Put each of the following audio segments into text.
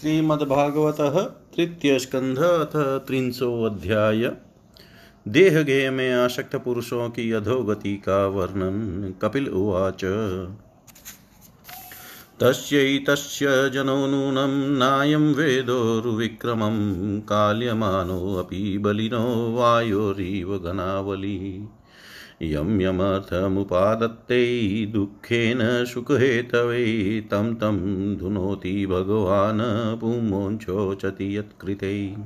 श्रीमद्भागवत तृतीय स्कंध अथ त्रिंशोऽध्याय। देहगेय में आसक्त पुरुषों की अधोगति का वर्णन। कपिल उवाच। तस्यैतस्य जनो नूनं नायं वेदोरुविक्रमं, काल्यमानोऽपि बलिनो वायोरिव घनावली यं यमर्थमुपादत्ते दुःखेन सुखहेतवे तं तं धुनोति भगवान् पुंमोञ्चोचति यत्कृते।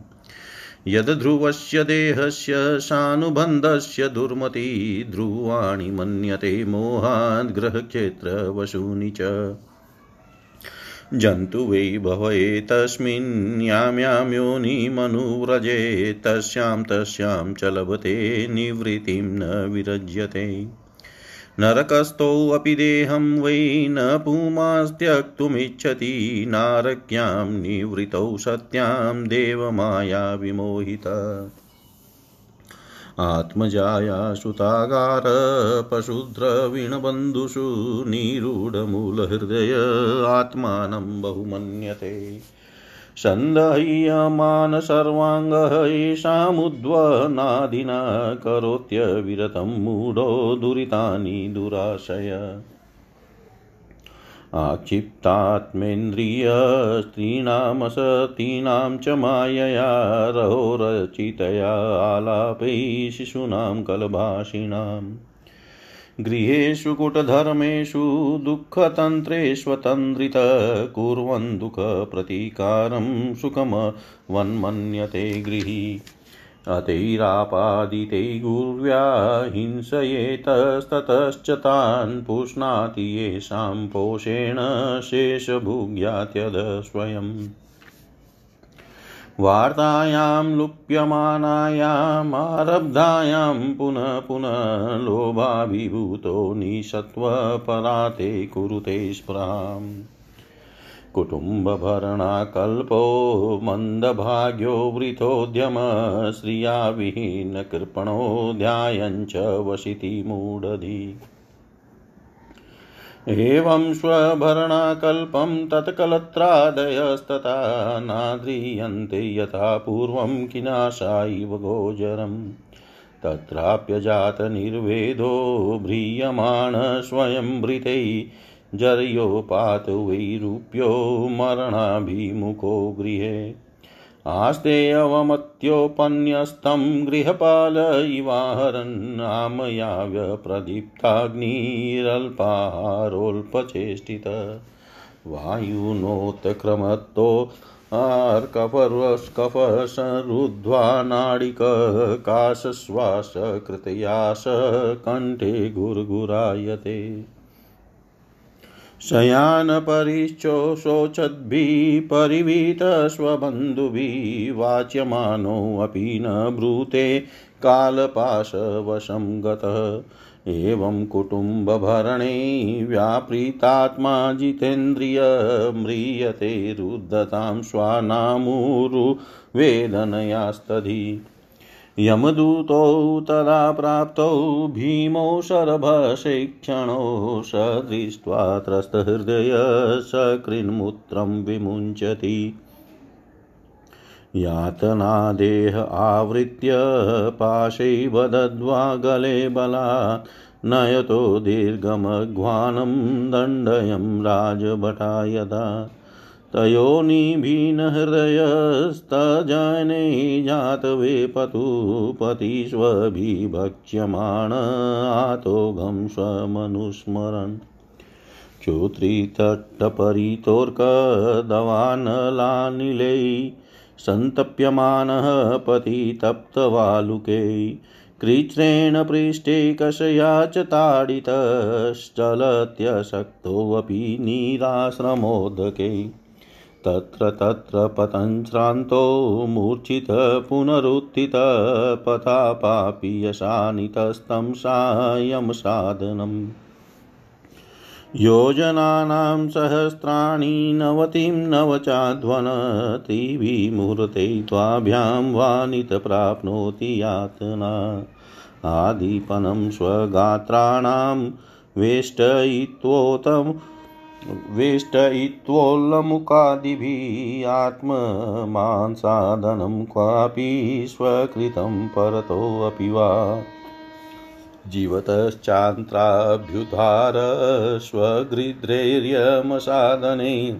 यद्ध्रुवस्य देहस्य सानुबन्धस्य दुर्मती ध्रुवाणि मन्यते मोहाद् ग्रहक्षेत्रवशूनि च। जन्तु वै भवये तस्मिन् यां यां योनिमनुव्रजे तस्यां तस्यां च लभते निवृत्तिं न विरज्यते। नरकस्थोऽपि देहं वै न पुमास्त्यक्तुमिच्छति, नारक्यां निवृतौ सत्यां देवमाया विमोहिता। आत्मजाया सुतागार पशुद्रविणबन्धुषु निरूढमूलहृदय आत्मानं बहुमन्यते। सन्दह्यमान सर्वाङ्गः येषामुद्वनादिना करोत्यविरतं मूढो दुरितानि दुराशय। आक्षिप्तात्मेन्द्रियस्त्रीणामसतीनां च मायया रहोरचितया आलापै शिशूनां कलभाषिणाम्। गृहेषु कुटधर्मेषु दुःखतन्त्रेष्वतन्द्रित कुर्वन् दुःखप्रतीकारं सुखमवन्मन्यते गृही। अतैरापादिते गुर्व्या हिंसयेतस्ततश्च तान् पुष्णाति येषां पोषेण शेषभुग्यात्यद स्वयम् वार्तायां लुप्यमानायामारब्धायां पुनः पुनः लोभाभिभूतो निषत्वपराते कुरुते स्पृहाम्। कुटुम्बभरणाकल्पो मन्दभाग्यो वृथोद्यम श्रिया विहीनकृपणो ध्यायञ्च वसिति मूढधि। एवं स्वभरणाकल्पं तत्कलत्रादयस्तथा नाद्रियन्ते यथा पूर्वं किनाशा इव गोचरम्। तत्राप्यजातनिर्वेदो भ्रीयमाण भृतै जर्योपात वैरूप्यो मरणाभिमुखो गृहे आस्ते अवमत्योपन्यस्तं गृहपाल इवाहरन् आमयाव्यप्रदीप्ताग्निरल्पाहारोल्पचेष्टित वायुनोत्क्रमत्तो अर्कपर्वस्कफसरुद्ध्वा नाडिककाशश्वासकृतयास कण्ठे गुर्गुरायते। शयानपरिश्चोषोचद्भिः परिवीतस्वबन्धुभिः वाच्यमानोऽपि न ब्रूते कालपाशवशं गतः एवं कुटुम्बभरणे व्यापृतात्मा जितेन्द्रिय म्रियते रुद्धतां स्वानामुरुवेदनयास्तधि। यमदूतौ तदा प्राप्तौ भीमौ शरभशिक्षणौ स दृष्ट्वा त्रस्तहृदय सकृन्मूत्रं विमुञ्चति। यातनादेह आवृत्य पाशैवदद्वा गले बलात्। नयतो दीर्घमघ्वानं दण्डयं राजभटायदा तयोनिभिनहृदयस्तजने जातवे पतुपतिष्वभिभक्ष्यमाण आतोघं स्वमनुस्मरन्। क्षुत्रितट्टपरितोर्कदवानलानिलै सन्तप्यमानः पतितप्तवालुकै। कृच्छ्रेण पृष्ठे कषया च ताडितश्चलत्यशक्तोऽपि निराश्रमोदके। तत्र तत्र पतञ्श्रान्तो मूर्छितः पुनरुत्थितः पथापापि यशानितस्तं सायं साधनम्। योजनानां सहस्राणि नवतिं नवचाध्वनतिविमुहूर्ते त्वाभ्यां वानितप्राप्नोति यातना। आदिपनं स्वगात्राणां वेष्टयित्वोतं वेष्टयित्वोल्लमुकादिभिः आत्ममांसादनं क्वापि स्वकृतं परतोऽपि वा। जीवतश्चान्त्राभ्युद्धार स्वगृध्रैर्यमसादने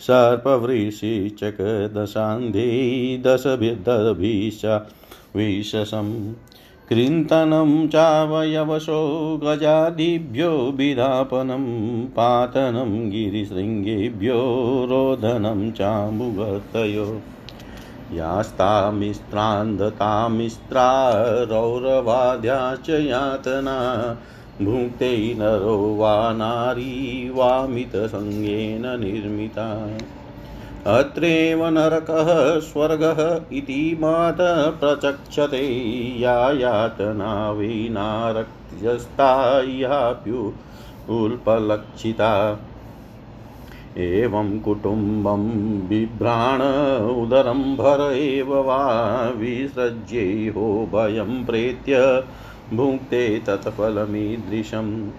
सर्पवृषिचकदशान्धे दशभिदभिश विशसम् कृन्तनं चावयवशो गजादिभ्यो विधापनं, पातनं गिरिशृङ्गेभ्यो रोदनं चामुगतयो यास्तामिस्त्रान्धतामिस्त्रा रौरवाद्याश्च यातना, भुङ्क्ते नरो वा नारी वामितसङ्गेन निर्मिता। अत्रैव नरकः स्वर्गः इति मातः प्रचक्षते। या यातना विनारक्त्यस्तायाप्युल्पलक्षिता एवं कुटुम्बं बिभ्राण उदरं भर एव वा विसृज्येहो भयं प्रेत्य भुङ्क्ते तत्फलमीदृशम्।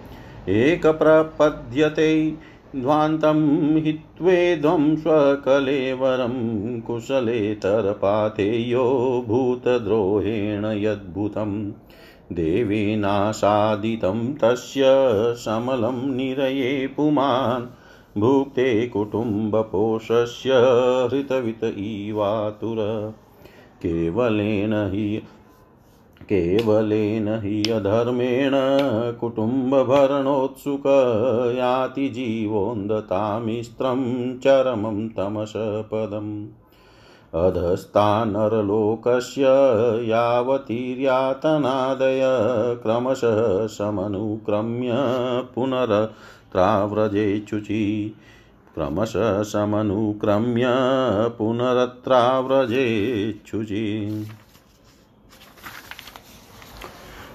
एकप्रपद्यते ध्वान्तं हित्वेदं स्वकलेवरं कुशलेतरपाथेयो भूतद्रोहेण यद्भुतं। देवेनासादितं तस्य समलं निरये पुमान्। भुक्ते कुटुम्बपोषस्य हृतवित इवातुर केवलेन हि केवलेन हि अधर्मेण कुटुम्बभरणोत्सुक याति जीवोन्दतामिस्त्रं चरमं तमसपदम् अधस्तानरलोकस्य यावतीर्यातनादय क्रमशः समनुक्रम्य पुनरत्राव्रजेचुचि क्रमशः समनुक्रम्य पुनरत्राव्रजेच्छुचि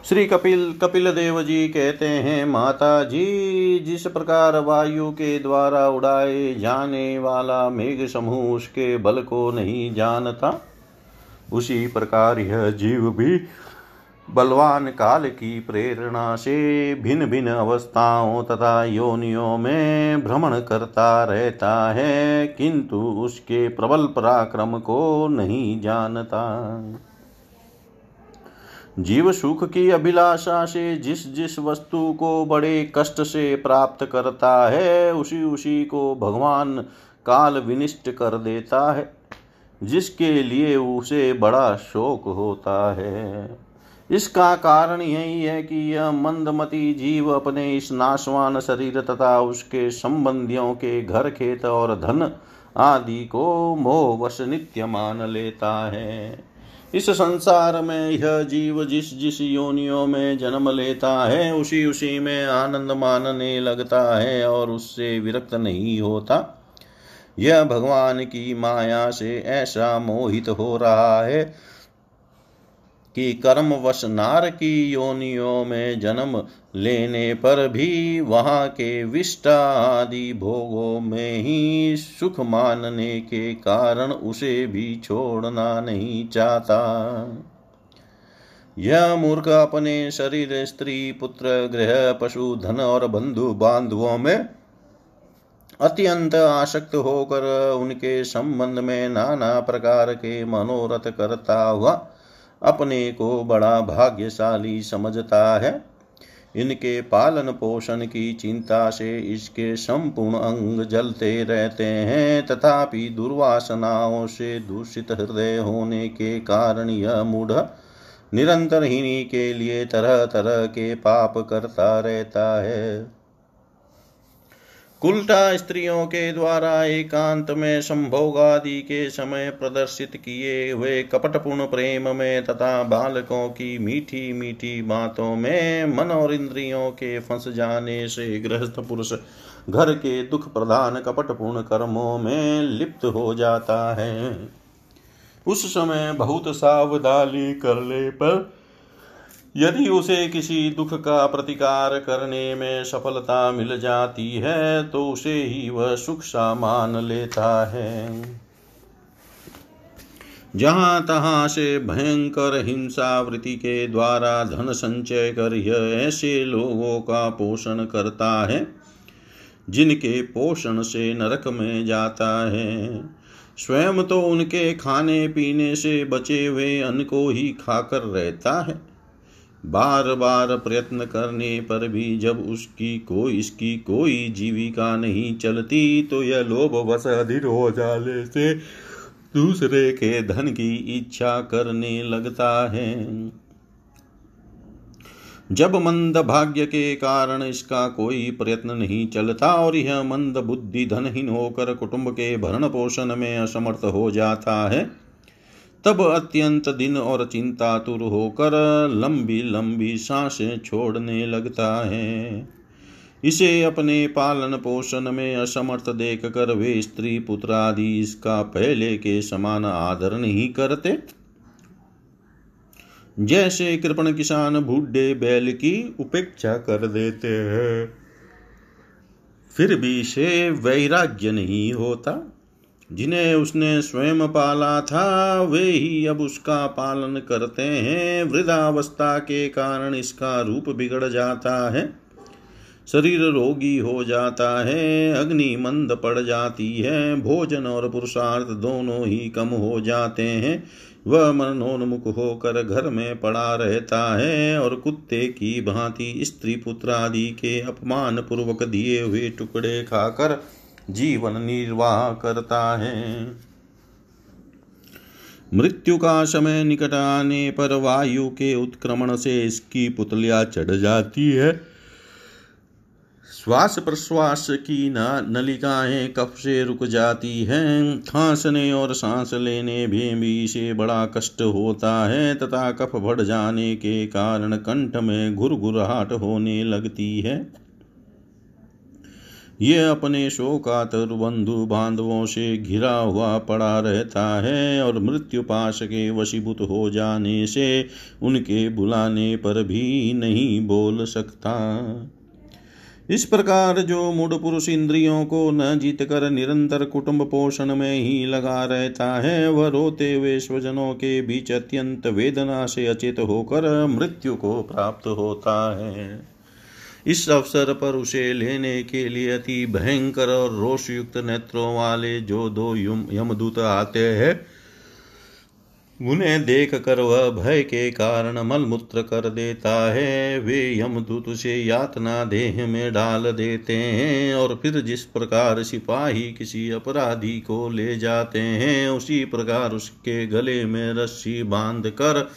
श्री कपिल कपिल देव जी कहते हैं, माता जी, जिस प्रकार वायु के द्वारा उड़ाए जाने वाला मेघ समूह उसके बल को नहीं जानता, उसी प्रकार यह जीव भी बलवान काल की प्रेरणा से भिन्न भिन्न अवस्थाओं तथा योनियों में भ्रमण करता रहता है, किंतु उसके प्रबल पराक्रम को नहीं जानता। जीव सुख की अभिलाषा से जिस जिस वस्तु को बड़े कष्ट से प्राप्त करता है, उसी उसी को भगवान काल विनिष्ट कर देता है, जिसके लिए उसे बड़ा शोक होता है। इसका कारण यही है कि यह मंदमती जीव अपने इस नाशवान शरीर तथा उसके संबंधियों के घर, खेत और धन आदि को मोहवश नित्य मान लेता है। इस संसार में यह जीव जिस जिस योनियों में जन्म लेता है, उसी उसी में आनंद मानने लगता है और उससे विरक्त नहीं होता। यह भगवान की माया से ऐसा मोहित हो रहा है कि कर्मवश नार की योनियों में जन्म लेने पर भी वहाँ के विष्टा आदि भोगों में ही सुख मानने के कारण उसे भी छोड़ना नहीं चाहता। यह मूर्ख अपने शरीर, स्त्री, पुत्र, गृह, पशु, धन और बंधु बांधवों में अत्यंत आसक्त होकर उनके संबंध में नाना प्रकार के मनोरथ करता हुआ अपने को बड़ा भाग्यशाली समझता है। इनके पालन पोषण की चिंता से इसके संपूर्ण अंग जलते रहते हैं, तथापि दुर्वासनाओं से दूषित हृदय होने के कारण यह मूढ़ निरंतर हिनी के लिए तरह तरह के पाप करता रहता है। कुल्टा स्त्रियों के द्वारा एकांत में संभोग आदि के समय प्रदर्शित किए हुए कपटपूर्ण प्रेम में तथा बालकों की मीठी मीठी बातों में मन और इंद्रियों के फंस जाने से गृहस्थ पुरुष घर के दुख प्रधान कपटपूर्ण कर्मों में लिप्त हो जाता है। उस समय बहुत सावधानी करने पर यदि उसे किसी दुख का प्रतिकार करने में सफलता मिल जाती है तो उसे ही वह सुख सा मान लेता है। जहाँ तहां से भयंकर हिंसा वृत्ति के द्वारा धन संचय कर यह ऐसे लोगों का पोषण करता है, जिनके पोषण से नरक में जाता है। स्वयं तो उनके खाने पीने से बचे हुए अन्न को ही खाकर रहता है। बार बार प्रयत्न करने पर भी जब उसकी कोई, इसकी कोई जीविका नहीं चलती तो यह लोभ वश अधीर हो जाने से दूसरे के धन की इच्छा करने लगता है। जब मंद भाग्य के कारण इसका कोई प्रयत्न नहीं चलता और यह मंद बुद्धि धनहीन होकर कुटुंब के भरण पोषण में असमर्थ हो जाता है तब अत्यंत दिन और चिंतातुर होकर लंबी लंबी साँसें छोड़ने लगता है। इसे अपने पालन पोषण में असमर्थ देख कर वे स्त्री पुत्र आदि इसका पहले के समान आदर नहीं करते। जैसे कृपण किसान बूढ़े बैल की उपेक्षा कर देते हैं, फिर भी इसे वैराग्य नहीं होता। जिन्हें उसने स्वयं पाला था, वे ही अब उसका पालन करते हैं। वृद्धावस्था के कारण इसका रूप बिगड़ जाता है। शरीर रोगी हो जाता है, अग्नि मंद पड़ जाती है, भोजन और पुरुषार्थ दोनों ही कम हो जाते हैं। वह मनोन्मुख होकर घर में पड़ा रहता है और कुत्ते की भांति स्त्री पुत्र आदि के अपमान पूर्वक दिए हुए टुकड़े खाकर जीवन निर्वाह करता है। मृत्यु का समय निकट आने पर वायु के उत्क्रमण से इसकी पुतलिया चढ़ जाती है। श्वास प्रश्वास की नलिकाएँ कफ से रुक जाती हैं। खांसने और सांस लेने में भी से बड़ा कष्ट होता है तथा कफ बढ़ जाने के कारण कंठ में घुर घुरघुराहट होने लगती है। ये अपने शोकातर बंधु बांधवों से घिरा हुआ पड़ा रहता है और मृत्यु पाश के वशीभूत हो जाने से उनके बुलाने पर भी नहीं बोल सकता। इस प्रकार जो मूड पुरुष इंद्रियों को न जीत कर निरंतर कुटुंब पोषण में ही लगा रहता है, वह रोते हुए स्वजनों के बीच अत्यंत वेदना से अचेत होकर मृत्यु को प्राप्त होता है। इस अवसर पर उसे लेने के लिए अति भयंकर और रोषयुक्त नेत्रों वाले जो दो यमदूत आते हैं, उन्हें देख कर वह भय के कारण मलमूत्र कर देता है। वे यमदूत से यातना देह में डाल देते हैं और फिर जिस प्रकार सिपाही किसी अपराधी को ले जाते हैं, उसी प्रकार उसके गले में रस्सी बाँध कर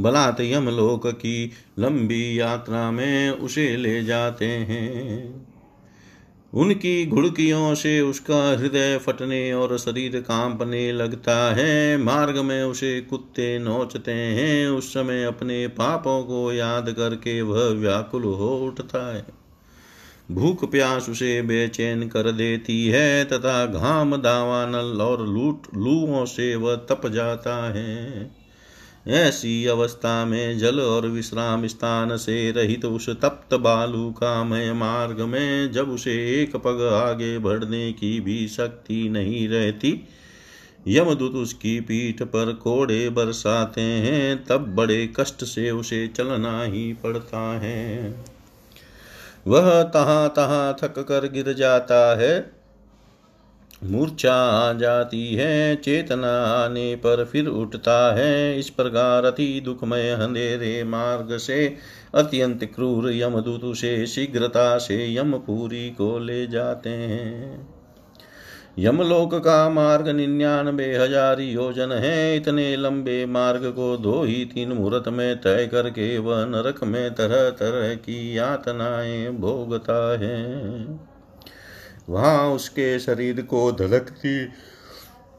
बलात् यमलोक की लंबी यात्रा में उसे ले जाते हैं। उनकी घुड़कियों से उसका हृदय फटने और शरीर कांपने लगता है। मार्ग में उसे कुत्ते नोचते हैं। उस समय अपने पापों को याद करके वह व्याकुल हो उठता है। भूख प्यास उसे बेचैन कर देती है तथा घाम दावानल और लूट लूओं से वह तप जाता है। ऐसी अवस्था में जल और विश्राम स्थान से रहित उस तप्त बालू का मय मार्ग में जब उसे एक पग आगे बढ़ने की भी शक्ति नहीं रहती, यमदूत उसकी पीठ पर कोड़े बरसाते हैं, तब बड़े कष्ट से उसे चलना ही पड़ता है। वह तहाँ तहाँ थक कर गिर जाता है। मूर्छा आ जाती है, चेतना आने पर फिर उठता है। इस प्रकार अति दुखमय अंधेरे मार्ग से अत्यंत क्रूर यमदूत से शीघ्रता से यमपुरी को ले जाते हैं। यमलोक का मार्ग निन्यानबे हज़ार योजन है। इतने लंबे मार्ग को दो ही तीन मुहूर्त में तय करके वह नरक में तरह तरह की यातनाएँ भोगता है। वहाँ उसके शरीर को धधकती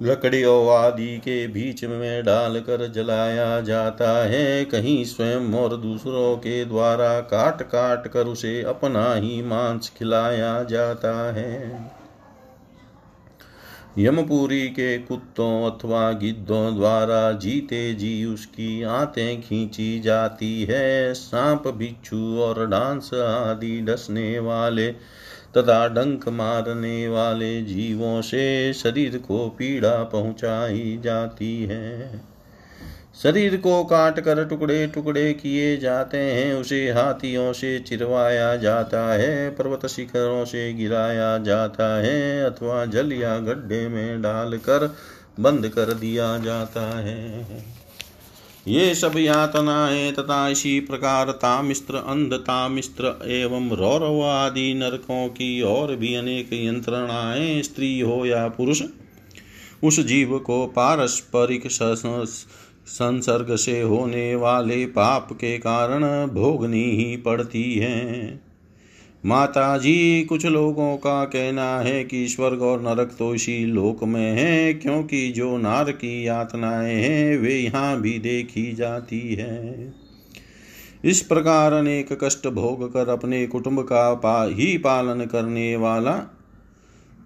लकड़ियों आदि के बीच में डालकर जलाया जाता है। कहीं स्वयं और दूसरों के द्वारा काट काट कर उसे अपना ही मांस खिलाया जाता है। यमपुरी के कुत्तों अथवा गिद्धों द्वारा जीते जी उसकी आंतें खींची जाती है। सांप, बिच्छू और डांस आदि डसने वाले तथा डंक मारने वाले जीवों से शरीर को पीड़ा पहुंचाई जाती है। शरीर को काट कर टुकड़े टुकड़े किए जाते हैं, उसे हाथियों से चिरवाया जाता है, पर्वत शिखरों से गिराया जाता है, अथवा जल या गड्ढे में डालकर बंद कर दिया जाता है। ये सब यातनाएँ तथा इसी प्रकार तामिस्त्र अंध तामिस्त्र एवं रौरव आदि नरकों की और भी अनेक यंत्रणाएँ स्त्री हो या पुरुष, उस जीव को पारस्परिक संसर्ग से होने वाले पाप के कारण भोगनी ही पड़ती है। माता जी, कुछ लोगों का कहना है कि स्वर्ग और नरक तो इसी लोक में है, क्योंकि जो नार की यातनाएँ हैं, वे यहाँ भी देखी जाती है। इस प्रकार अनेक कष्ट भोग कर अपने कुटुंब का पा ही पालन करने वाला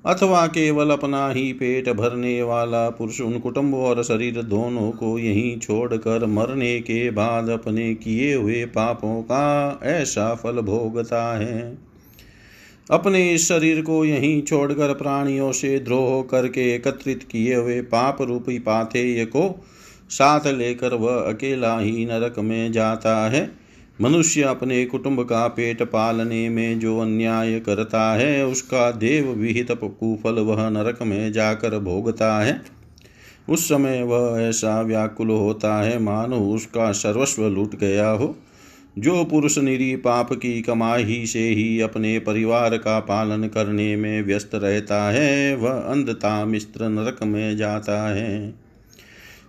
अथवा केवल अपना ही पेट भरने वाला पुरुष उन कुटुंब और शरीर दोनों को यहीं छोड़कर मरने के बाद अपने किए हुए पापों का ऐसा फल भोगता है। अपने शरीर को यहीं छोड़कर प्राणियों से द्रोह करके एकत्रित किए हुए पाप रूपी पाथेय को साथ लेकर वह अकेला ही नरक में जाता है। मनुष्य अपने कुटुंब का पेट पालने में जो अन्याय करता है, उसका देव विहित कुफल वह नरक में जाकर भोगता है। उस समय वह ऐसा व्याकुल होता है, मानो उसका सर्वस्व लूट गया हो। जो पुरुष निरी पाप की कमाई से ही अपने परिवार का पालन करने में व्यस्त रहता है, वह अंधता मिस्त्र नरक में जाता है।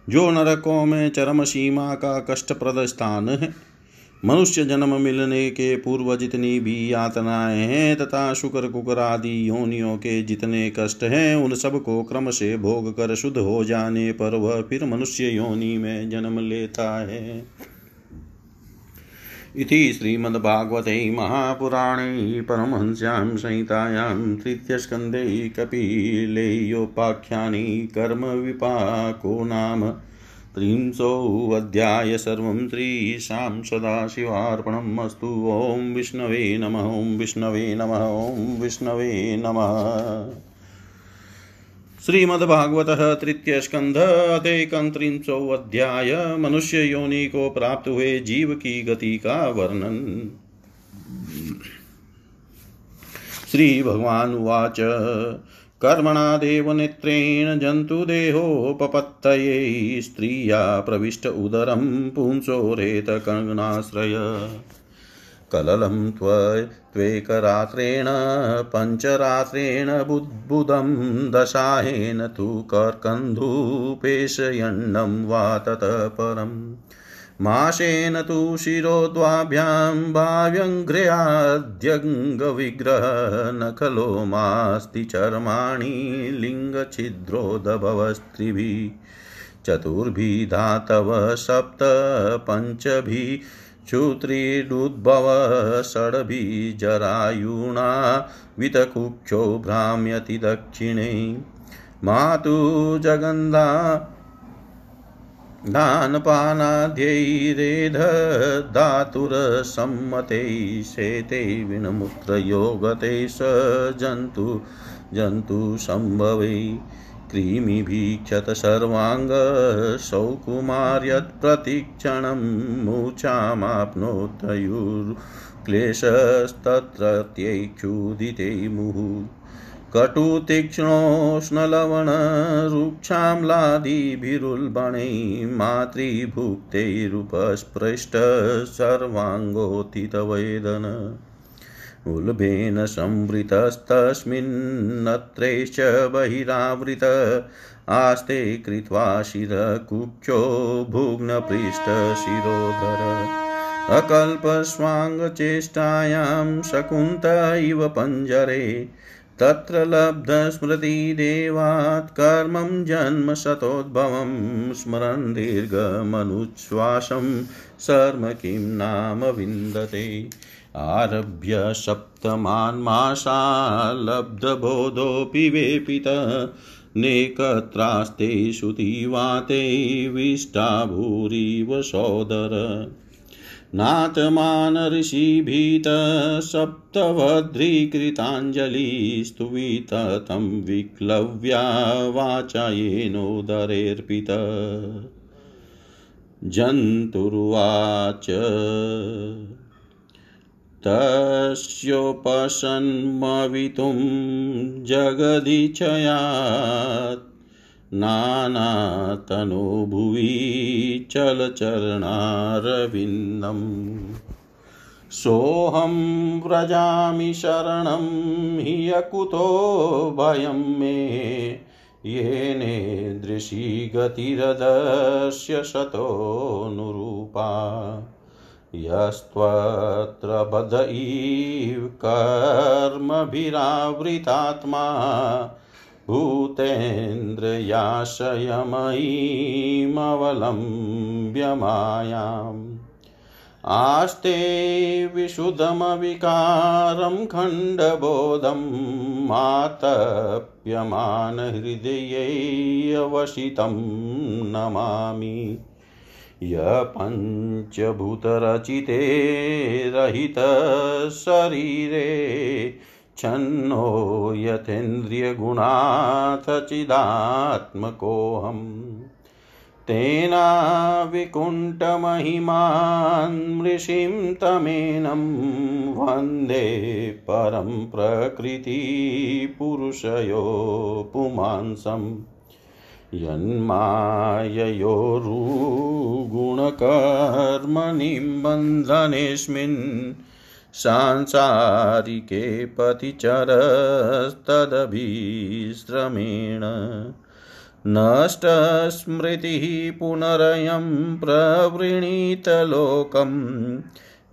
जो नरकों में चरम सीमा का कष्टप्रद स्थान है मनुष्य जन्म मिलने के पूर्व जितनी भी यातनाएँ हैं तथा शुक्र कुकर आदि योनियों के जितने कष्ट हैं, उन सबको क्रम से भोग कर शुद्ध हो जाने पर वह फिर मनुष्य योनि में जन्म लेता है। इति श्रीमद्भागवते महापुराणे परमहंस्यां संहितायां तृतीयस्कन्धे कपिलेयोपाख्यानि कर्मविपाको नाम। त्रिंशोऽध्याय सर्वं श्रीशां सदाशिवार्पणम् अस्तु। ॐ विष्णवे नमः, ॐ विष्णवे नमः, ॐ विष्णवे नमः। श्रीमद्भागवत तृतीय स्कंध अध्याय मनुष्य योनि को प्राप्त हुए जीव की गति का वर्णन। श्री भगवान उवाच कर्मणा देवनेत्रेण जन्तुदेहोपपत्तये स्त्रिया प्रविष्ट उदरं पुंसोरेतकर्णाश्रय कललं त्वेकरात्रेण, पञ्चरात्रेण बुद्बुदं दशाहेन तु कर्कन्धुपेशयन्नं वा ततः परम्। माशेन तु शिरोद्वाभ्यां भाव्यङ्घ्र्याद्यङ्गविग्रह न खलो मास्ति चर्माणि लिङ्गछिद्रोदभवस्त्रिभिः चतुर्भिधातव सप्त पञ्चभिः क्षुत्रिडुद्भव षड्भिजरायुणा वितकुक्षो भ्राम्यति दक्षिणे। मातु जगन्धा दानपानाद्यैरेधधातुरसम्मते शेते विनमुत्रयोगते स जन्तु जन्तुसम्भवे कृमिभीक्षत सर्वाङ्गसौकुमार्यत्प्रतिक्षणं मूचामाप्नोतयुर्क्लेशस्तत्र त्यैक्षुदिते मुहुः। कटुतीक्ष्णोष्णलवणरुक्षाम्लादिभिरुल्बणै मातृभुक्तैरुपस्पृष्ट सर्वाङ्गोत्थितवेदन उल्भेन संवृतस्तस्मिन्नत्रैश्च बहिरावृत आस्ते कृत्वा शिरकुक्षो भुग्नपृष्ठशिरोधर। अकल्पस्वाङ्गचेष्टायां शकुन्त इव पञ्जरे तत्र लब्धस्मृतिदेवात् कर्मं जन्म शतोद्भवं स्मरन् दीर्घमनुच्छ्वासं शर्म किं नाम विन्दते। आरभ्य सप्तमान्मासा लब्धबोधोऽपि वेपित नेकत्रास्ते श्रुतिवाते विष्टा भूरिव सोदर। नातमान ऋषिभीतः सप्तवध्रीकृताञ्जलिस्तुवित तं विक्लव्या वाचा येनोदरेऽर्पित जन्तुर्वाच। तस्योपसन्मवितुं जगदिच्छयात् नानातनुभुवि चलचरणारविन्दम्। सोऽहं व्रजामि शरणं हि यकुतो भयं मे। येनेदृशी गतिरदस्य शतोऽनुरूपा यस्त्वत्र बध इव कर्मभिरावृतात्मा। भूतेन्द्रयाशयमयीमवलम्ब्य मायाम् आस्ते विशुद्धमविकारं खण्डबोधं मातप्यमानहृदयैवशितं नमामि। य पञ्चभूतरचिते रहितशरीरे छन्नो यथेन्द्रियगुणाथ चिदात्मकोऽहम् तेनाविकुण्ठमहिमान्मृषिं तमेनं वंदे परं प्रकृतिपुरुषयो पुमांसम्। यन्माययोरुगुणकर्मनिबन्धनेऽस्मिन् सांसारिके पतिचरस्तदभिश्रमेण नष्टस्मृतिः पुनरयं प्रवृणीतलोकं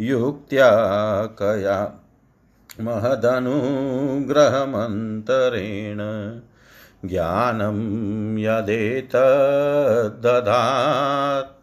युक्त्या कया महदनुग्रहमन्तरेण ज्ञानं यदेतद्दधात्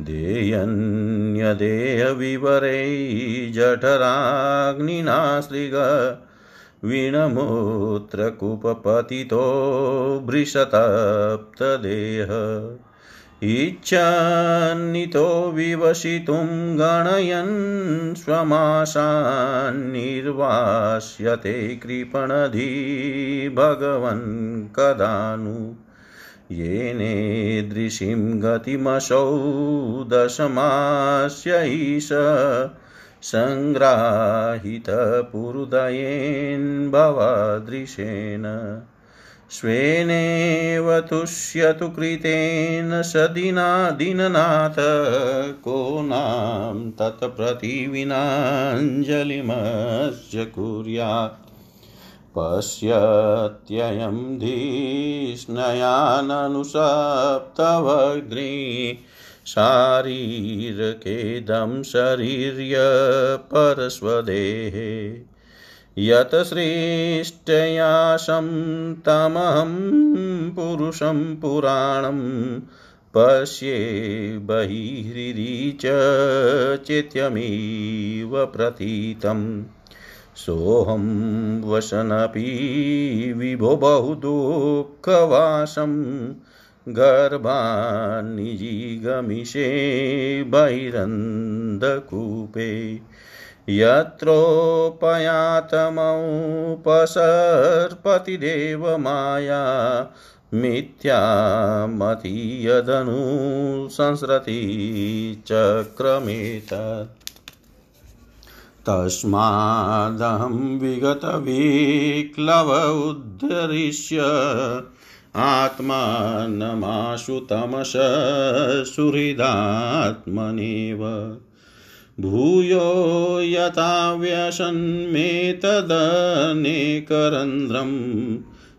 देयन्यदेयविवरै जठराग्निना सृग वीणमूत्रकूपपतितो भृशतप्तदेह इच्छन्नितो विवसितुं गणयन् स्वमाशान्निर्वास्यते कृपणधि भगवन् कदानु येनेदृशीं गतिमसौ दशमास्य ईश सङ्ग्राहितपुरुदयेन् भवादृशेन। स्वेनेव तुष्यतु कृतेन सदिना दिननाथ, को नाम तत्प्रतिविनाञ्जलिमस्य कुर्यात्। पश्यत्ययं धीष्णयाननुसप्तवग्नि शारीरकेदं शरीर्य परस्वदेहे यत सृष्टयाशं तमहं पुरुषं पुराणं पश्ये बहिहृदि च चेत्यमिव प्रतीतम्। सोऽहं वसनपि विभो बहुदुःखवासं गर्भान्निजिगमिषे बहिरन्धकूपे यत्रोपयातमौपसर्पति देवमाया मिथ्यामति यदनुसंसृति चक्रमेतत् तस्मादहं विगतविक्लव उद्धरिष्य आत्मानमाशु तमस सुहृदात्मनेव। भूयो यथा व्यसन्मेतदनेकरन्ध्रं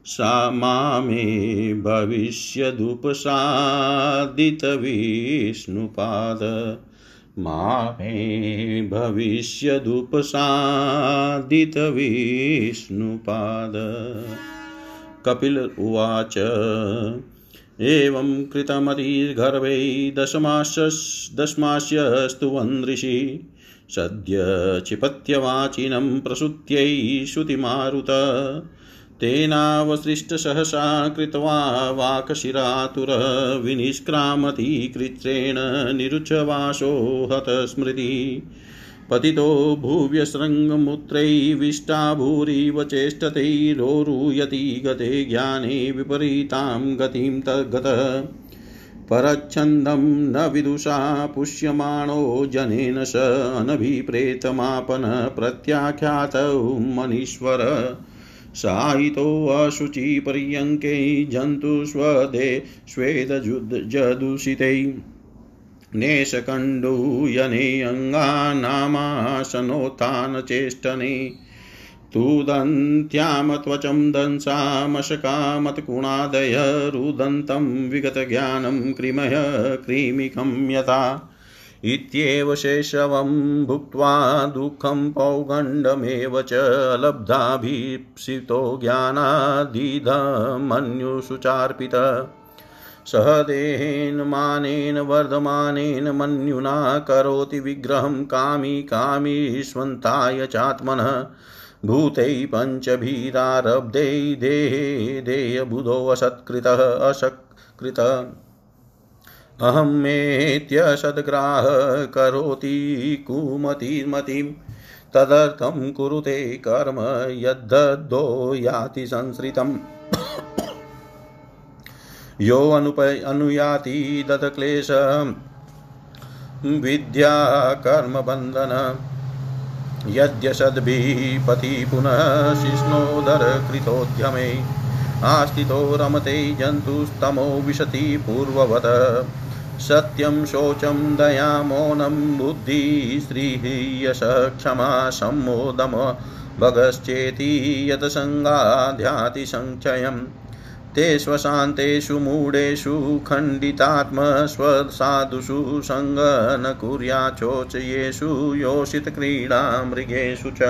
सा मामे भविष्यदुपसादितविष्णुपाद। मामे भविष्यदुपसादितविष्णुपाद। कपिल उवाच एवं कृतमतिर्गर्भै दशमास्य दशमास्यस्तु वन्दृशि सद्य क्षिपत्यवाचिनं प्रसुत्यै श्रुतिमारुत। तेनावसृष्टसहसा कृत्वा वाक्शिरातुरविनिष्क्रामति कृत्रेण निरुचवासो हतस्मृति पतितो भुव्यशृङ्गमूत्रैविष्टा भूरिव चेष्टतैरोरुयति गते ज्ञाने विपरीतां गतिं तद्गतः। परच्छन्दं न विदुषा पुष्यमाणो जनेन स अनभिप्रेतमापन प्रत्याख्यातौ मनीश्वर। साहितोऽशुचिपर्यङ्कै जन्तुष्वदे स्वेदजुदूषितै नेशकण्डूयने अङ्गानामासनोत्थानचेष्टने तुदन्त्यां त्वचं दंसामशकामत्कुणादय रुदन्तं विगतज्ञानं कृमय क्रीमिकं यथा। इत्येव शेषवं भुक्त्वा दुःखं पौगण्डमेव च लब्धाभीप्सितो सह देहेन, मानेन, वर्धमानेन मन्युना करोति विग्रहं कामी कामीष्वन्ताय चात्मनः। भूतै पञ्चभिरारब्धै देहे देयबुधोऽसत्कृतः असत्कृतः अहमेत्यसद्ग्राह करोति कुमतिमतिं। तदर्थं कुरुते कर्म यद्दो याति संसृतम्। यो अनुप अनुयाति दत्क्लेश विद्या कर्मबन्धन यद्यशद्भिः पति पुनः शिष्णोदरकृतोद्यमे। आस्थितो रमते जन्तुस्तमो विशति पूर्ववत्। सत्यं शोचं दया मौनं बुद्धिः श्रीः यश क्षमा सम्मोदम भगश्चेति यतसङ्गाध्यातिसङ्क्षयम् ते श्वशान्तेषु मूढेषु खण्डितात्मस्वसाधुषु सङ्ग न कुर्याचोचयेषु योषितक्रीडामृगेषु च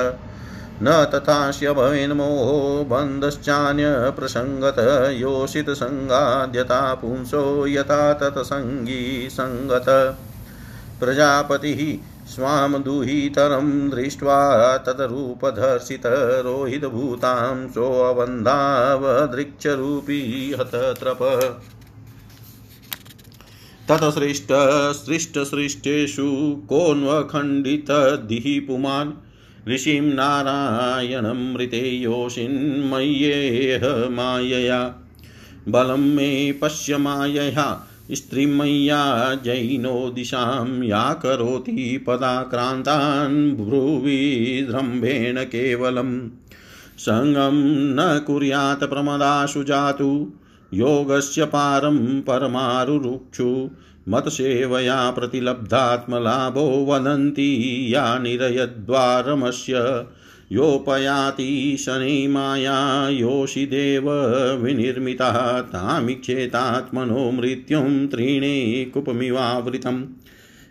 न तथास्य भवेन्मोहो बन्धश्चान्यप्रसङ्गत योषितसङ्गाद्यता पुंसो यथा तत्सङ्गी सङ्गत। प्रजापतिः स्वां दुहितरं दृष्ट्वा तदरूपधर्षितरोहितभूतां सोऽवन्धावदृक्षरूपी हतत्रप। ततसृष्टसृष्टसृष्टेषु कोऽन्वखण्डितदिः पुमान् ऋषिं नारायणमृते योषिन्मय्येह मायया। बलं मे पश्य मायया स्त्रीमय्या जैनो दिशां या करोति पदाक्रान्तान् भ्रुविजृम्भेण केवलम् सङ्गं न कुर्यात् प्रमदाशु जातु, योगस्य पारं परमारुरुक्षु मतसेवया प्रतिलब्धात्मलाभो वदन्ति, या निरयद्वारमस्य। योपयाति शनै माया, योषिदेव विनिर्मितः, तामीक्षेतात्मनो मृत्युं त्रीणे कुपमिवावृतम्।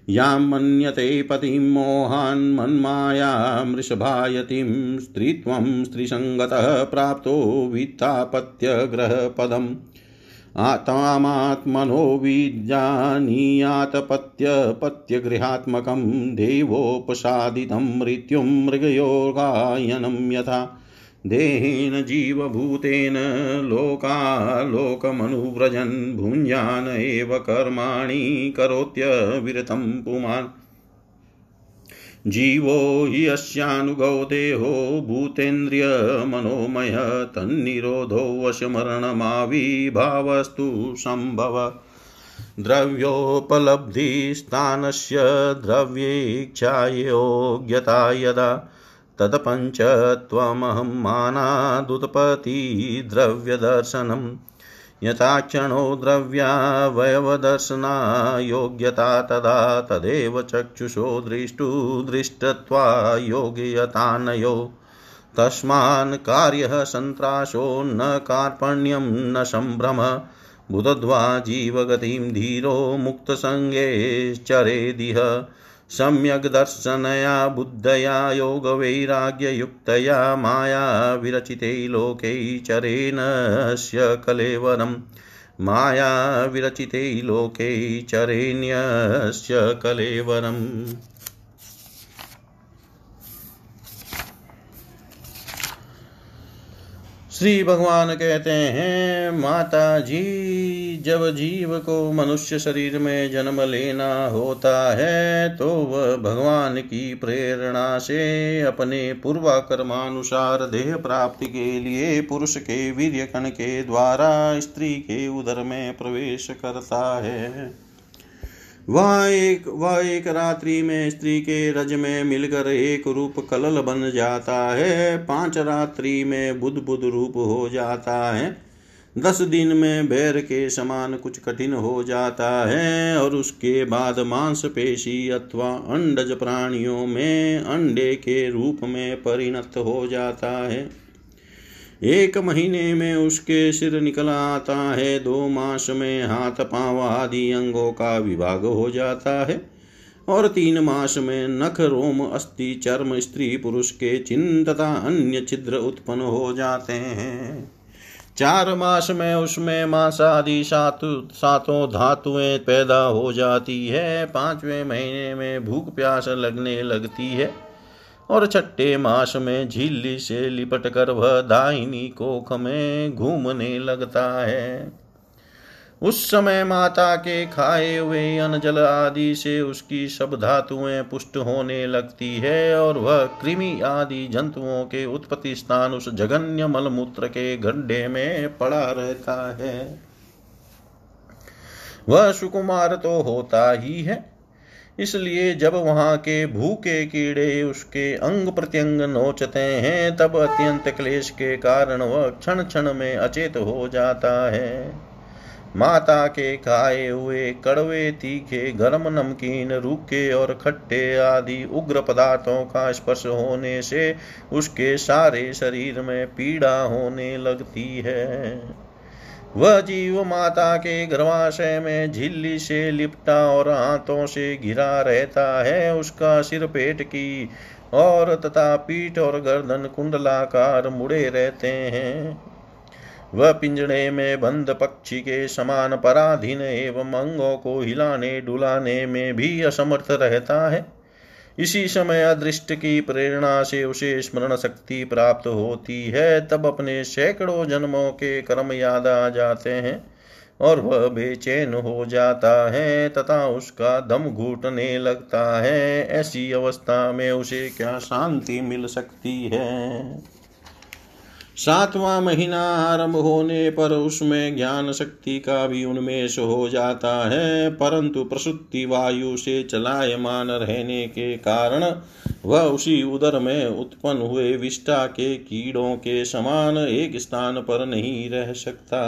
यां मन्यते पतिं मोहान् मन्माया, मृषभायतिं स्त्रीत्वं स्त्रीसङ्गतः प्राप्तो वित्तापत्यग्रहपदम्। तामात्मनो विजानीयातपत्यपत्यगृहात्मकं देवोपसादितं मृत्युं मृगयोगायनं यथा। देहेन जीवभूतेन लोकालोकमनुव्रजन् भुञ्जान एव कर्माणि करोत्यविरतं पुमान्। जीवो हि अस्यानुगो देहो भूतेन्द्रियमनोमय तन्निरोधो वशमरणमाविभावस्तु सम्भव द्रव्योपलब्धिस्थानस्य द्रव्येच्छायोग्यता यदा तदपञ्चत्वमहं मानादुत्पत्ति द्रव्यदर्शनम् यथाक्षणो द्रव्यावयवदर्शना योग्यता तदा तदेव चक्षुषो दृष्टुदृष्टत्वा योग्यतानयो। तस्मान् कार्यः सन्त्रासो न कार्पण्यं न सम्भ्रम। बुधद्वा जीवगतिं धीरो मुक्तसङ्गेश्चरेदिह। सम्यग्दर्शनया बुद्धया योगवैराग्ययुक्तया माया विरचिते लोके चरेणस्य कलेवरम्। माया विरचिते लोके कलेवरम्। श्री भगवान कहते हैं माता जी जब जीव को मनुष्य शरीर में जन्म लेना होता है तो वह भगवान की प्रेरणा से अपने पूर्वाकर्मानुसार देह प्राप्ति के लिए पुरुष के वीर्य कण के द्वारा स्त्री के उदर में प्रवेश करता है। वह एक वह एक रात्रि में स्त्री के रज में मिलकर एक रूप कलल बन जाता है। पाँच रात्रि में बुध बुध रूप हो जाता है। दस दिन में बैर के समान कुछ कठिन हो जाता है और उसके बाद मांस पेशी अथवा अंडज प्राणियों में अंडे के रूप में परिणत हो जाता है। एक महीने में उसके सिर निकल आता है। दो मास में हाथ पाँव आदि अंगों का विभाग हो जाता है और तीन मास में नख, रोम, अस्थि, चर्म, स्त्री, पुरुष के चिन्ह तथा अन्य छिद्र उत्पन्न हो जाते हैं। चार मास में उसमें मांस आदि सात, सातों धातुएँ पैदा हो जाती है। पाँचवें महीने में भूख, प्यास लगने लगती है। और छठे मास में झीली से लिपट कर वह दाहिनी कोख में घूमने लगता है। उस समय माता के खाए हुए अन्न जल आदि से उसकी सब धातुएँ पुष्ट होने लगती है और वह कृमि आदि जंतुओं के उत्पत्ति स्थान उस जघन्य मलमूत्र के गड्ढे में पड़ा रहता है। वह सुकुमार तो होता ही है। इसलिए जब वहाँ के भूखे कीड़े उसके अंग प्रत्यंग नोचते हैं, तब अत्यंत क्लेश के कारण वह क्षण क्षण में अचेत हो जाता है। माता के खाए हुए कड़वे, तीखे, गर्म नमकीन, रूखे और खट्टे आदि उग्र पदार्थों का स्पर्श होने से उसके सारे शरीर में पीड़ा होने लगती है। वह जीव माता के गर्भाशय में झिल्ली से लिपटा और हाथों से घिरा रहता है, उसका सिर पेट की और तथा पीठ और गर्दन कुंडलाकार मुड़े रहते हैं। वह पिंजड़े में बंद पक्षी के समान पराधीन एवं अंगों को हिलाने डुलाने में भी असमर्थ रहता है। इसी समय अदृष्ट की प्रेरणा से उसे स्मरण शक्ति प्राप्त होती है। तब अपने सैकड़ों जन्मों के कर्म याद आ जाते हैं और वह बेचैन हो जाता है तथा उसका दम घुटने लगता है। ऐसी अवस्था में उसे क्या शांति मिल सकती है? सातवां महीना आरंभ होने पर उसमें ज्ञान शक्ति का भी उन्मेष हो जाता है, परंतु प्रसुति वायु से चलायमान रहने के कारण वह उसी उदर में उत्पन्न हुए विष्टा के कीड़ों के समान एक स्थान पर नहीं रह सकता।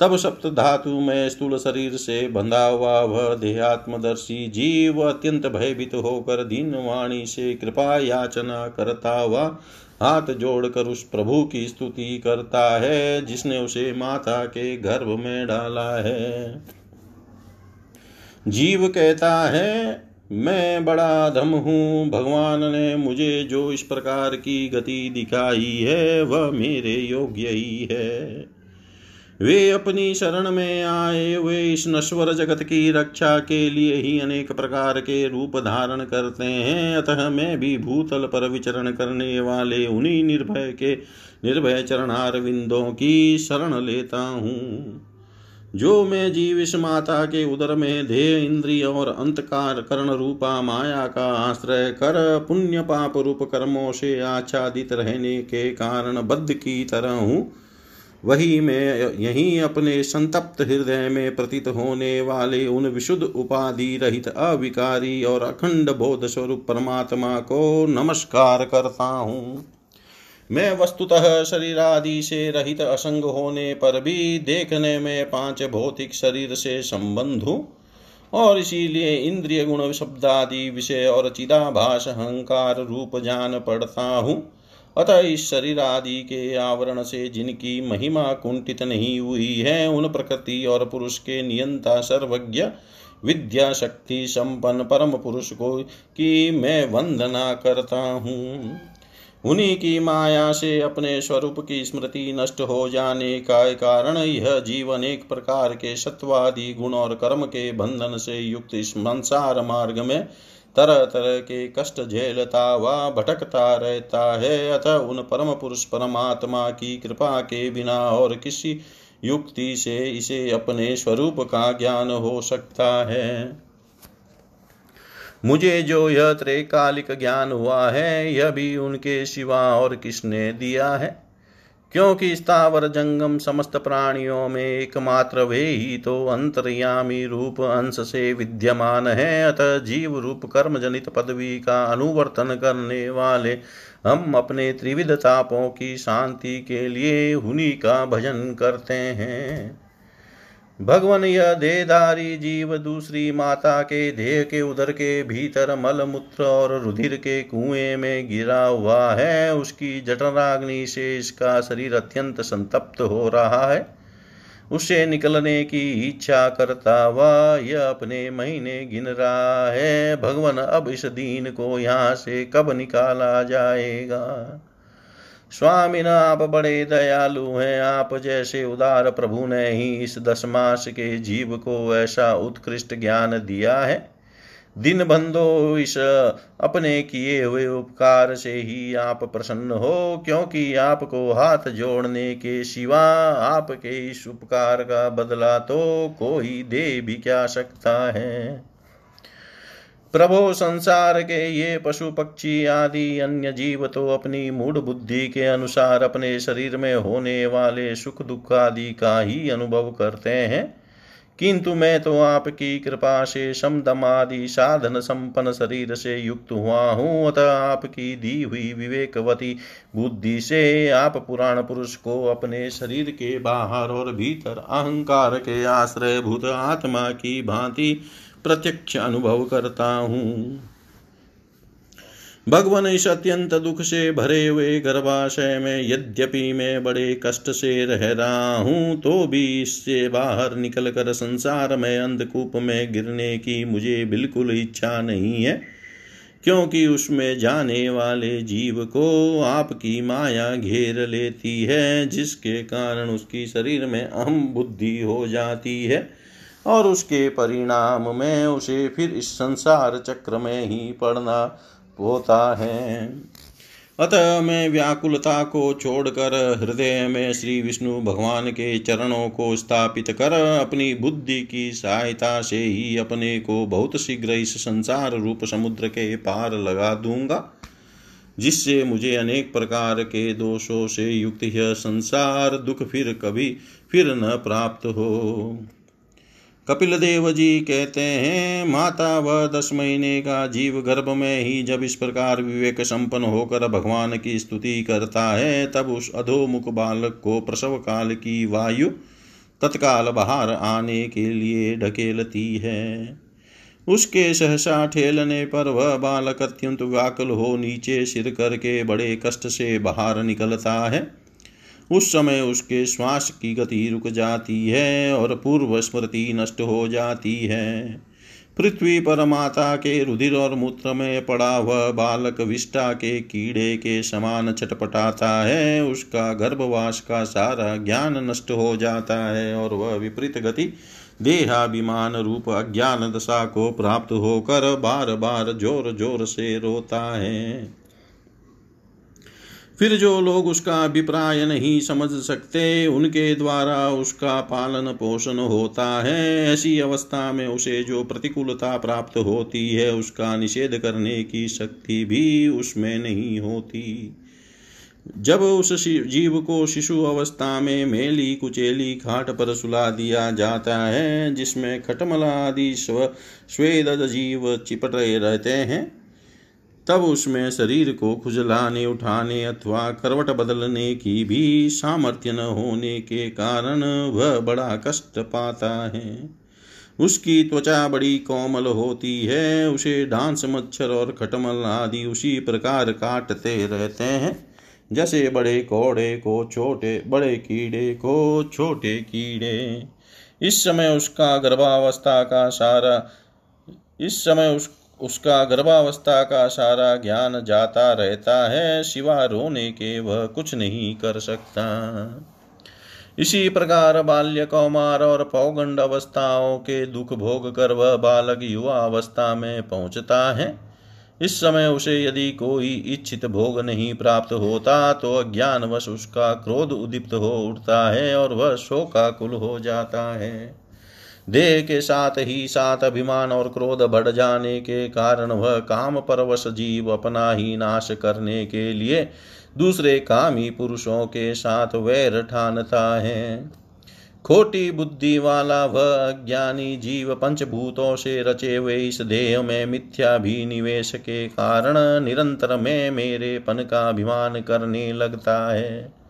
तब सप्त धातु में स्थूल शरीर से बंधा हुआ वह देहात्मदर्शी जीव अत्यंत भयभीत होकर दीन वाणी से कृपा याचना करता हुआ हाथ जोड़कर उस प्रभु की स्तुति करता है, जिसने उसे माता के गर्भ में डाला है। जीव कहता है, मैं बड़ा धम हूँ, भगवान ने मुझे जो इस प्रकार की गति दिखाई है, वह मेरे योग्य ही है। वे अपनी शरण में आए हुए इस नश्वर जगत की रक्षा के लिए ही अनेक प्रकार के रूप धारण करते हैं। अतः मैं भी भूतल पर विचरण करने वाले उन्हीं निर्भय के निर्भय चरणार विंदों की शरण लेता हूँ। जो मैं जीव इस माता के उदर में देह, इंद्रिय और अंतकार कर्ण रूपा माया का आश्रय कर पुण्य पाप रूप कर्मों से आच्छादित रहने के कारण बद्ध की तरह हूँ। वही मैं यही अपने संतप्त हृदय में प्रतीत होने वाले उन विशुद्ध उपाधि रहित अविकारी और अखंड बोध स्वरूप परमात्मा को नमस्कार करता हूँ। मैं वस्तुतः शरीर आदि से रहित असंग होने पर भी देखने में पाँच भौतिक शरीर से संबंध हूँ और इसीलिए इंद्रिय गुण शब्द आदि विषय और चिदाभास अहंकार रूप जान पड़ता हूँ। अतः इस शरीर आदि के आवरण से जिनकी महिमा कुंठित नहीं हुई है, उन प्रकृति और पुरुष के नियंता सर्वज्ञ विद्या शक्ति संपन्न परम पुरुष को की मैं वंदना करता हूँ। उन्हीं की माया से अपने स्वरूप की स्मृति नष्ट हो जाने का कारण यह जीवन एक प्रकार के सत्वादि गुण और कर्म के बंधन से युक्त इस संसार मार्ग में तरह तरह के कष्ट झेलता व भटकता रहता है। अतः उन परम पुरुष परमात्मा की कृपा के बिना और किसी युक्ति से इसे अपने स्वरूप का ज्ञान हो सकता है। मुझे जो यह त्रैकालिक ज्ञान हुआ है, यह भी उनके सिवा और किसने दिया है? क्योंकि स्थावर जंगम समस्त प्राणियों में एकमात्र वे ही तो अंतर्यामी रूप अंश से विद्यमान है। अतः जीव रूप कर्म जनित पदवी का अनुवर्तन करने वाले हम अपने त्रिविध तापों की शांति के लिए उन्हीं का भजन करते हैं। भगवान यह देहधारी जीव दूसरी माता के देह के उदर के भीतर मल मूत्र और रुधिर के कुएँ में गिरा हुआ है। उसकी जठराग्नि से इसका शरीर अत्यंत संतप्त हो रहा है। उसे निकलने की इच्छा करता हुआ यह अपने महीने गिन रहा है। भगवान, अब इस दीन को यहाँ से कब निकाला जाएगा? स्वामी न आप बड़े दयालु हैं। आप जैसे उदार प्रभु ने ही इस दस मास के जीव को ऐसा उत्कृष्ट ज्ञान दिया है। दिन बंधो इस अपने किए हुए उपकार से ही आप प्रसन्न हो, क्योंकि आपको हाथ जोड़ने के सिवा आपके इस उपकार का बदला तो कोई दे भी क्या सकता है। प्रभो संसार के ये पशु पक्षी आदि अन्य जीव तो अपनी मूड बुद्धि के अनुसार अपने शरीर में होने वाले सुख दुख आदि का ही अनुभव करते हैं। किंतु मैं तो आपकी कृपा से समदम आदि साधन संपन्न शरीर से युक्त हुआ हूँ, अतः आपकी दी हुई विवेकवती बुद्धि से आप पुराण पुरुष को अपने शरीर के बाहर और भीतर अहंकार के आश्रय भूत आत्मा की भांति प्रत्यक्ष अनुभव करता हूँ। भगवान इस अत्यंत दुख से भरे हुए गर्भाशय में यद्यपि मैं बड़े कष्ट से रह रहा हूँ तो भी इससे बाहर निकलकर संसार में अंधकूप में गिरने की मुझे बिल्कुल इच्छा नहीं है, क्योंकि उसमें जाने वाले जीव को आपकी माया घेर लेती है, जिसके कारण उसकी शरीर में अहम बुद्धि हो जाती है। और उसके परिणाम में उसे फिर इस संसार चक्र में ही पड़ना होता है। अतः मैं व्याकुलता को छोड़कर हृदय में श्री विष्णु भगवान के चरणों को स्थापित कर अपनी बुद्धि की सहायता से ही अपने को बहुत शीघ्र इस संसार रूप समुद्र के पार लगा दूँगा, जिससे मुझे अनेक प्रकार के दोषों से युक्त यह संसार दुख फिर कभी फिर न प्राप्त हो। कपिल देव जी कहते हैं, माता व दस महीने का जीव गर्भ में ही जब इस प्रकार विवेक संपन्न होकर भगवान की स्तुति करता है, तब उस अधोमुख बालक को प्रसव काल की वायु तत्काल बाहर आने के लिए ढकेलती है। उसके सहसा ठेलने पर वह बालक अत्यंत व्याकुल हो नीचे सिर करके बड़े कष्ट से बाहर निकलता है। उस समय उसके श्वास की गति रुक जाती है और पूर्व स्मृति नष्ट हो जाती है। पृथ्वी पर माता के रुधिर और मूत्र में पड़ा हुआ बालक विष्टा के कीड़े के समान छटपटाता है। उसका गर्भवास का सारा ज्ञान नष्ट हो जाता है और वह विपरीत गति देहाभिमान रूप अज्ञान दशा को प्राप्त होकर बार बार ज़ोर ज़ोर से रोता है। फिर जो लोग उसका अभिप्राय नहीं समझ सकते, उनके द्वारा उसका पालन पोषण होता है। ऐसी अवस्था में उसे जो प्रतिकूलता प्राप्त होती है, उसका निषेध करने की शक्ति भी उसमें नहीं होती। जब उस जीव को शिशु अवस्था में मेली, कुचेली, खाट पर सुला दिया जाता है, जिसमें खटमला आदि स्व, स्वेद जीव चिपटे रहते हैं। तब उसमें शरीर को खुजलाने, उठाने अथवा करवट बदलने की भी सामर्थ्य न होने के कारण वह बड़ा कष्ट पाता है। उसकी त्वचा बड़ी कोमल होती है, उसे डांस, मच्छर और खटमल आदि उसी प्रकार काटते रहते हैं। जैसे बड़े कोड़े को छोटे, बड़े कीड़े को छोटे कीड़े। इस समय उसका गर्भावस्था का सारा, इस समय उस उसका गर्भावस्था का सारा ज्ञान जाता रहता है सिवा रोने के वह कुछ नहीं कर सकता। इसी प्रकार बाल्य कौमार और पौगंड अवस्थाओं के दुख भोग कर वह बालक युवा अवस्था में पहुँचता है। इस समय उसे यदि कोई इच्छित भोग नहीं प्राप्त होता तो अज्ञानवश उसका क्रोध उदीप्त हो उठता है और वह शोकाकुल हो जाता है। देह के साथ ही साथ अभिमान और क्रोध बढ़ जाने के कारण वह काम परवश जीव अपना ही नाश करने के लिए दूसरे कामी पुरुषों के साथ वैर ठानता है। खोटी बुद्धि वाला वह अज्ञानी जीव पंचभूतों से रचे हुए इस देह में मिथ्या भी निवेश के कारण निरंतर में मेरे पन का अभिमान करने लगता है।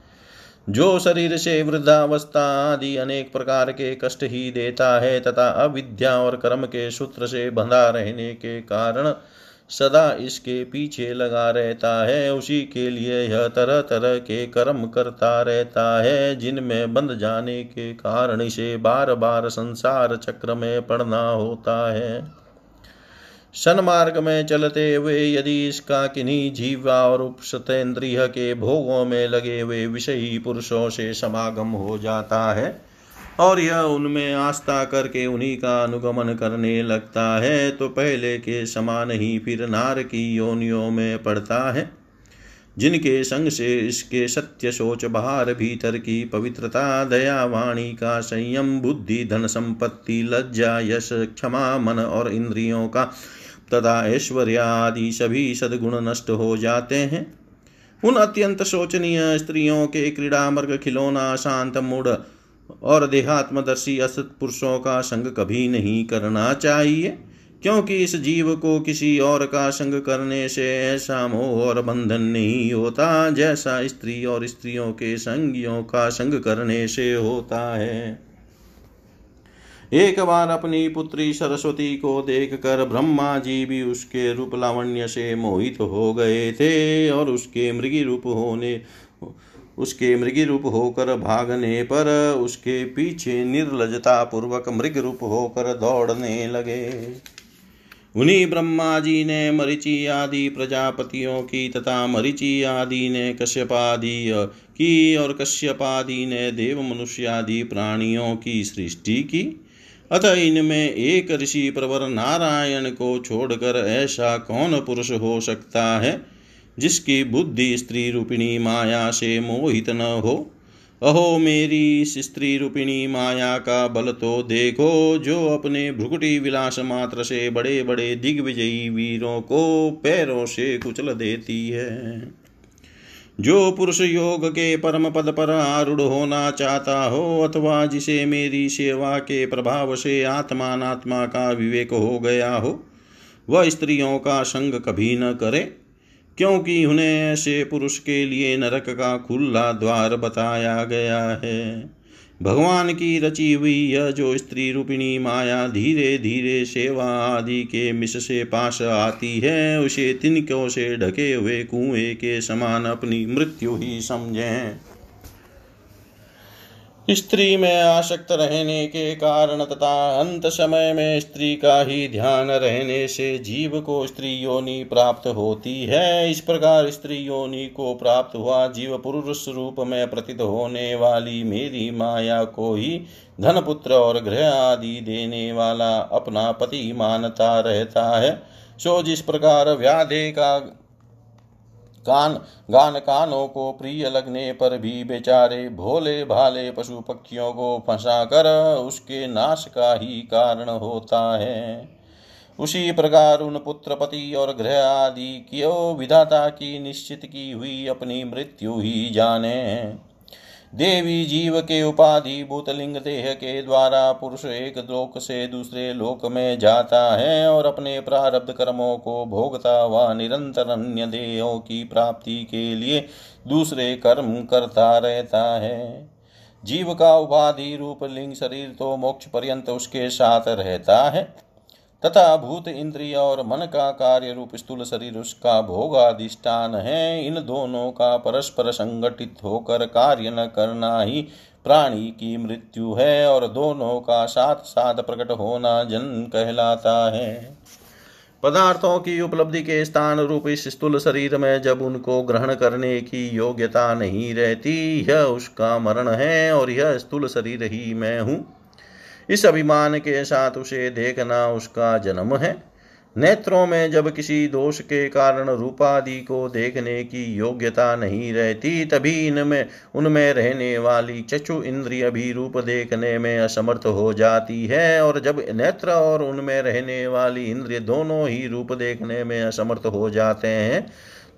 जो शरीर से वृद्धावस्था आदि अनेक प्रकार के कष्ट ही देता है, तथा अविद्या और कर्म के सूत्र से बंधा रहने के कारण सदा इसके पीछे लगा रहता है। उसी के लिए यह तरह तरह के कर्म करता रहता है, जिनमें बंध जाने के कारण इसे बार बार संसार चक्र में पड़ना होता है। सन्मार्ग में चलते हुए यदि इसका किन्हीं जीवा और उपसतेन्द्रिय के भोगों में लगे हुए विषयी पुरुषों से समागम हो जाता है और यह उनमें आस्था करके उन्हीं का अनुगमन करने लगता है तो पहले के समान ही फिर नार की योनियों में पड़ता है, जिनके संग से इसके सत्य सोच बाहर भीतर की पवित्रता, दया वाणी का संयम, बुद्धि, धन संपत्ति, लज्जा, यश, क्षमा, मन और इंद्रियों का तथा ऐश्वर्य आदि सभी सद्गुण नष्ट हो जाते हैं। उन अत्यंत शोचनीय स्त्रियों के क्रीड़ा मर्ग खिलौना, शांत मूड और देहात्मदर्शी असत पुरुषों का संग कभी नहीं करना चाहिए, क्योंकि इस जीव को किसी और का संग करने से ऐसा मोह और बंधन नहीं होता, जैसा स्त्री और स्त्रियों के संगियों का संग करने से होता है। एक बार अपनी पुत्री सरस्वती को देखकर ब्रह्मा जी भी उसके रूप लावण्य से मोहित हो गए थे और उसके मृगी रूप होने, उसके मृगी रूप होकर भागने पर उसके पीछे निर्लजता पूर्वक मृग रूप होकर दौड़ने लगे। उन्हीं ब्रह्मा जी ने मरिचि आदि प्रजापतियों की तथा मरिचि आदि ने कश्यपादि की और कश्यपादि ने देव मनुष्य आदि प्राणियों की सृष्टि की। अतः इनमें एक ऋषि प्रवर नारायण को छोड़कर ऐसा कौन पुरुष हो सकता है, जिसकी बुद्धि स्त्री रूपिणी माया से मोहित न हो? अहो मेरी इस स्त्री रूपिणी माया का बल तो देखो, जो अपने भ्रुकुटी विलास मात्र से बड़े बड़े दिग्विजयी वीरों को पैरों से कुचल देती है। जो पुरुष योग के परम पद पर आरूढ़ होना चाहता हो अथवा जिसे मेरी सेवा के प्रभाव से आत्मात्मा का विवेक हो गया हो, वह स्त्रियों का संग कभी न करे, क्योंकि उन्हें ऐसे पुरुष के लिए नरक का खुला द्वार बताया गया है। भगवान की रची हुई यह जो स्त्री रूपिणी माया धीरे धीरे सेवा आदि के मिश से पास आती है, उसे तिनकों से ढके हुए कुएँ के समान अपनी मृत्यु ही समझें। स्त्री में आसक्त रहने के कारण तथा अंत समय में स्त्री का ही ध्यान रहने से जीव को स्त्री योनि प्राप्त होती है। इस प्रकार स्त्री योनि को प्राप्त हुआ। जीव पुरुष रूप में प्रतीत होने वाली मेरी माया को ही धन पुत्र और गृह आदि देने वाला अपना पति मानता रहता है। सो जिस प्रकार व्याधे का कान गान कानों को प्रिय लगने पर भी बेचारे भोले भाले पशु पक्षियों को फंसा कर उसके नाश का ही कारण होता है। उसी प्रकार उन पुत्र पति और गृह आदि की विधाता की निश्चित की हुई अपनी मृत्यु ही जाने। देवी जीव के उपाधि भूतलिंग देह के द्वारा पुरुष एक लोक से दूसरे लोक में जाता है और अपने प्रारब्ध कर्मों को भोगता व निरंतर अन्य देहों की प्राप्ति के लिए दूसरे कर्म करता रहता है। जीव का उपाधि रूप लिंग शरीर तो मोक्ष पर्यंत उसके साथ रहता है। तथा भूत इंद्रिय और मन का कार्य रूप स्थूल शरीर उसका भोगाधिष्ठान है। इन दोनों का परस्पर संगठित होकर कार्य न करना ही प्राणी की मृत्यु है और दोनों का साथ साथ प्रकट होना जन्म कहलाता है। पदार्थों की उपलब्धि के स्थान रूप इस स्थूल शरीर में जब उनको ग्रहण करने की योग्यता नहीं रहती, यह उसका मरण है और यह स्थूल शरीर ही मैं हूँ। इस अभिमान के साथ उसे देखना उसका जन्म है। नेत्रों में जब किसी दोष के कारण रूपादि को देखने की योग्यता नहीं रहती, तभी इनमें, उनमें रहने वाली चचु इंद्रिय भी रूप देखने में असमर्थ हो जाती है और जब नेत्र और उनमें रहने वाली इंद्रिय दोनों ही रूप देखने में असमर्थ हो जाते हैं,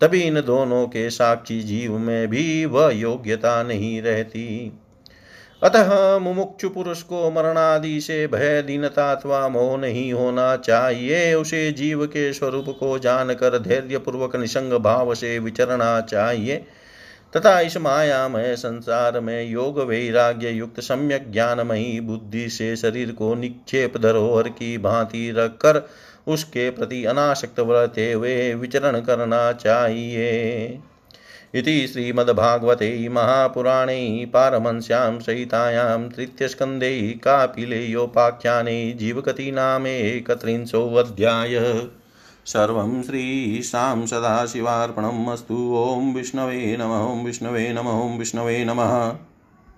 तभी इन दोनों के साक्षी जीव में भी वह योग्यता नहीं रहती। अतः मुमुक्षु पुरुष को मरणादि से भय दीनता अथवा मोह नहीं होना चाहिए। उसे जीव के स्वरूप को जानकर धैर्य पूर्वक निसंग भाव से विचरना चाहिए। तथा इस मायामय संसार में योग वैराग्य युक्त सम्यक ज्ञानमयी बुद्धि से शरीर को निक्षेप धरोहर की भांति रखकर उसके प्रति अनाशक्त व्रते हुए विचरण करना चाहिए। इति श्रीमद्भागवते महापुराणे पारमंस्यां सहितायां तृतीयस्कन्धे कापिलेयोपाख्याने जीवकति नामेकत्रिंशोऽध्याय सर्वं श्रीशां सदाशिवार्पणम् अस्तु। ॐ विष्णवे नमः विष्णवे नमः विष्णवे नमः।